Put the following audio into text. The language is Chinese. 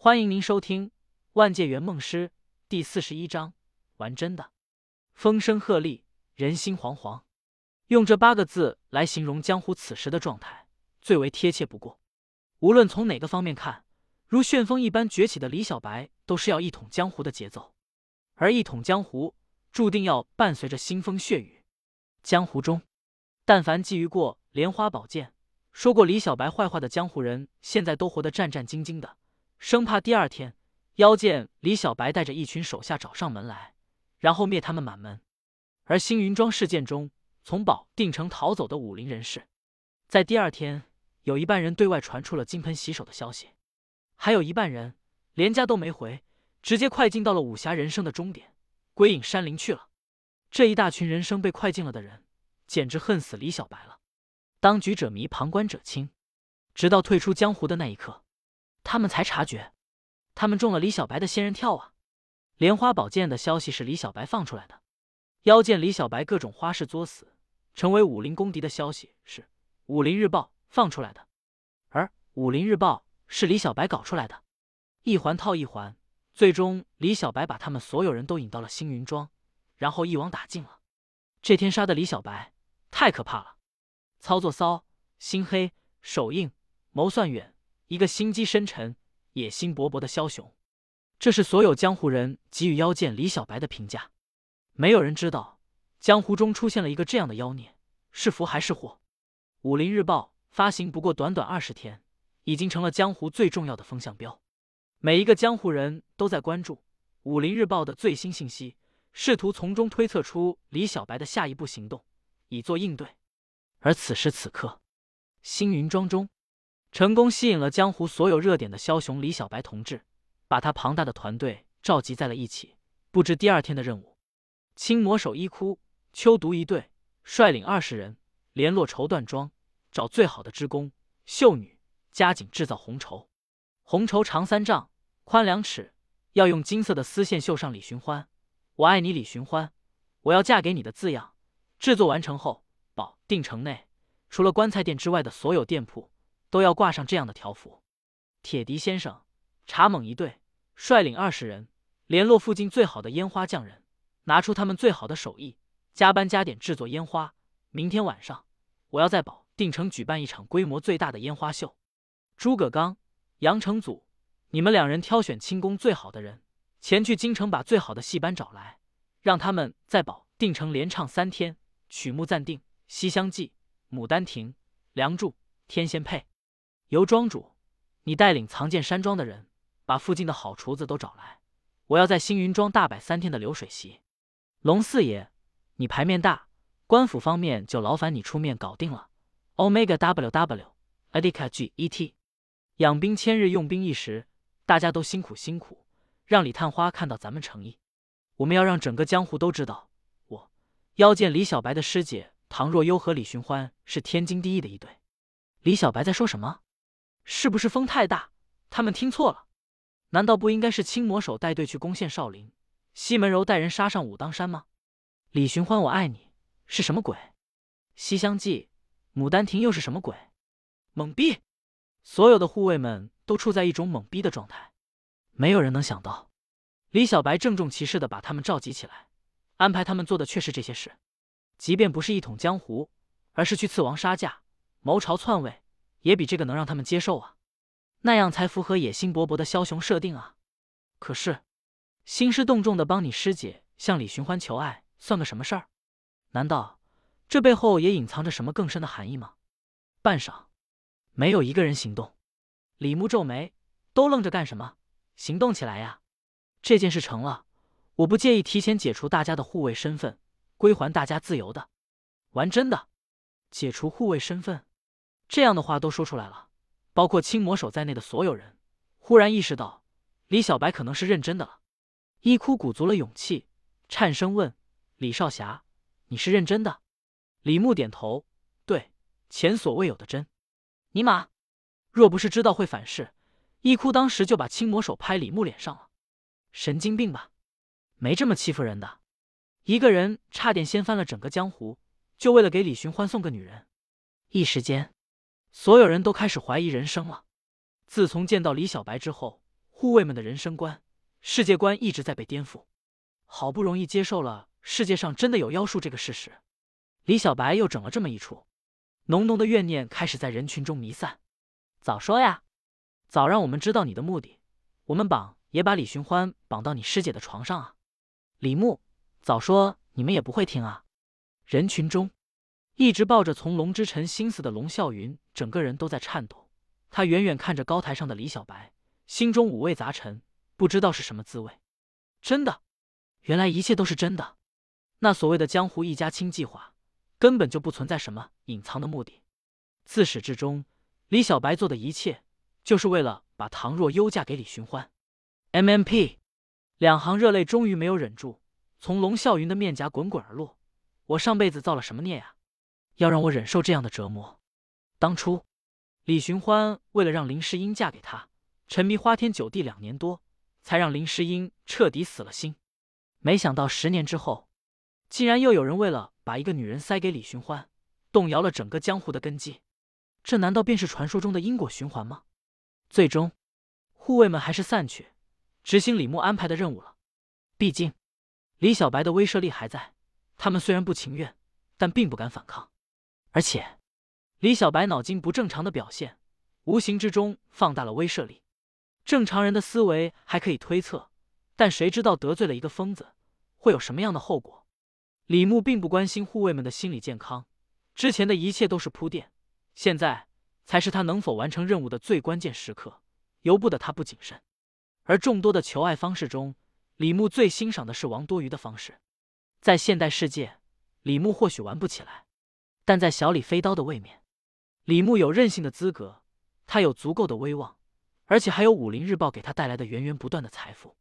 欢迎您收听《万界圆梦师》第四十一章。玩真的，风声鹤唳，人心惶惶。用这八个字来形容江湖此时的状态，最为贴切不过。无论从哪个方面看，如旋风一般崛起的李小白，都是要一统江湖的节奏。而一统江湖，注定要伴随着腥风血雨。江湖中，但凡觊觎过莲花宝剑、说过李小白坏话的江湖人，现在都活得战战兢兢的。生怕第二天妖见李小白带着一群手下找上门来，然后灭他们满门。而星云庄事件中，从保定城逃走的武林人士，在第二天有一半人对外传出了金盆洗手的消息，还有一半人连家都没回，直接快进到了武侠人生的终点——归隐山林去了。这一大群人生被快进了的人，简直恨死李小白了。当局者迷，旁观者清，直到退出江湖的那一刻。他们才察觉，他们中了李小白的仙人跳啊！莲花宝剑的消息是李小白放出来的，妖剑李小白各种花式作死，成为武林公敌的消息是武林日报放出来的，而武林日报是李小白搞出来的，一环套一环，最终李小白把他们所有人都引到了星云庄，然后一网打尽了。这天杀的李小白太可怕了，操作骚，心黑，手硬，谋算远。一个心机深沉、野心勃勃的枭雄，这是所有江湖人给予妖剑李小白的评价。没有人知道江湖中出现了一个这样的妖孽，是福还是祸？武林日报发行不过短短二十天，已经成了江湖最重要的风向标。每一个江湖人都在关注武林日报的最新信息，试图从中推测出李小白的下一步行动，以作应对。而此时此刻，星云庄中。成功吸引了江湖所有热点的枭雄李小白同志，把他庞大的团队召集在了一起，布置第二天的任务。青魔手一哭，秋毒一队率领二十人联络绸缎庄，找最好的织工、绣女，加紧制造红绸。红绸长三丈，宽两尺，要用金色的丝线绣上“李寻欢，我爱你，李寻欢，我要嫁给你”的字样。制作完成后，保定城内除了棺材店之外的所有店铺。都要挂上这样的条幅。铁笛先生、茶猛一队率领二十人，联络附近最好的烟花匠人，拿出他们最好的手艺，加班加点制作烟花。明天晚上，我要在保定城举办一场规模最大的烟花秀。诸葛刚、杨成祖，你们两人挑选轻功最好的人，前去京城把最好的戏班找来，让他们在保定城连唱三天，曲目暂定《西厢记》《牡丹亭》《梁祝》《天仙配》。游庄主，你带领藏剑山庄的人，把附近的好厨子都找来。我要在星云庄大摆三天的流水席。龙四爷，你牌面大，官府方面就劳烦你出面搞定了。Omega W W Adika G E T，养兵千日，用兵一时，大家都辛苦辛苦，让李探花看到咱们诚意。我们要让整个江湖都知道，我妖剑李小白的师姐唐若幽和李寻欢是天经地义的一对。李小白在说什么？是不是风太大？他们听错了？难道不应该是青魔手带队去攻陷少林，西门柔带人杀上武当山吗？李寻欢，我爱你是什么鬼？西厢记、牡丹亭又是什么鬼？懵逼！所有的护卫们都处在一种懵逼的状态，没有人能想到，李小白郑重其事的把他们召集起来，安排他们做的却是这些事。即便不是一统江湖，而是去刺王杀驾、谋朝篡位。也比这个能让他们接受啊，那样才符合野心勃勃的枭雄设定啊。可是，兴师动众的帮你师姐向李寻欢求爱，算个什么事儿？难道这背后也隐藏着什么更深的含义吗？半晌，没有一个人行动。李牧皱眉，都愣着干什么？行动起来呀！这件事成了，我不介意提前解除大家的护卫身份，归还大家自由的。玩真的，解除护卫身份。这样的话都说出来了，包括青魔手在内的所有人忽然意识到李小白可能是认真的了。一哭鼓足了勇气，颤声问：“李少侠，你是认真的？”李牧点头：“对，前所未有的真。”尼玛，若不是知道会反噬，一哭当时就把青魔手拍李牧脸上了。神经病吧？没这么欺负人的。一个人差点掀翻了整个江湖，就为了给李寻欢送个女人。一时间。所有人都开始怀疑人生了。自从见到李小白之后，护卫们的人生观、世界观一直在被颠覆。好不容易接受了世界上真的有妖术这个事实，李小白又整了这么一出，浓浓的怨念开始在人群中弥散。早说呀，早让我们知道你的目的，我们绑也把李寻欢绑到你师姐的床上啊！李牧，早说你们也不会听啊！人群中，一直抱着从龙之臣心思的龙啸云，整个人都在颤抖。他远远看着高台上的李小白，心中五味杂陈，不知道是什么滋味。真的。原来一切都是真的，那所谓的江湖一家亲计划根本就不存在什么隐藏的目的。自始至终，李小白做的一切就是为了把唐若幽嫁给李寻欢。M M P，两行热泪终于没有忍住，从龙啸云的面颊滚滚而落。我上辈子造了什么孽呀？要让我忍受这样的折磨？当初李寻欢为了让林诗音嫁给他，沉迷花天酒地两年多，才让林诗音彻底死了心。没想到十年之后，竟然又有人为了把一个女人塞给李寻欢，动摇了整个江湖的根基。这难道便是传说中的因果循环吗？最终，护卫们还是散去，执行李牧安排的任务了。毕竟，李小白的威慑力还在，他们虽然不情愿，但并不敢反抗。而且，李小白脑筋不正常的表现，无形之中放大了威慑力。正常人的思维还可以推测。但谁知道得罪了一个疯子，会有什么样的后果？李牧并不关心护卫们的心理健康，之前的一切都是铺垫，现在才是他能否完成任务的最关键时刻，由不得他不谨慎。而众多的求爱方式中，李牧最欣赏的是王多鱼的方式。在现代世界，李牧或许玩不起来，但在小李飞刀的位面，李牧有任性的资格，他有足够的威望，而且还有武林日报给他带来的源源不断的财富。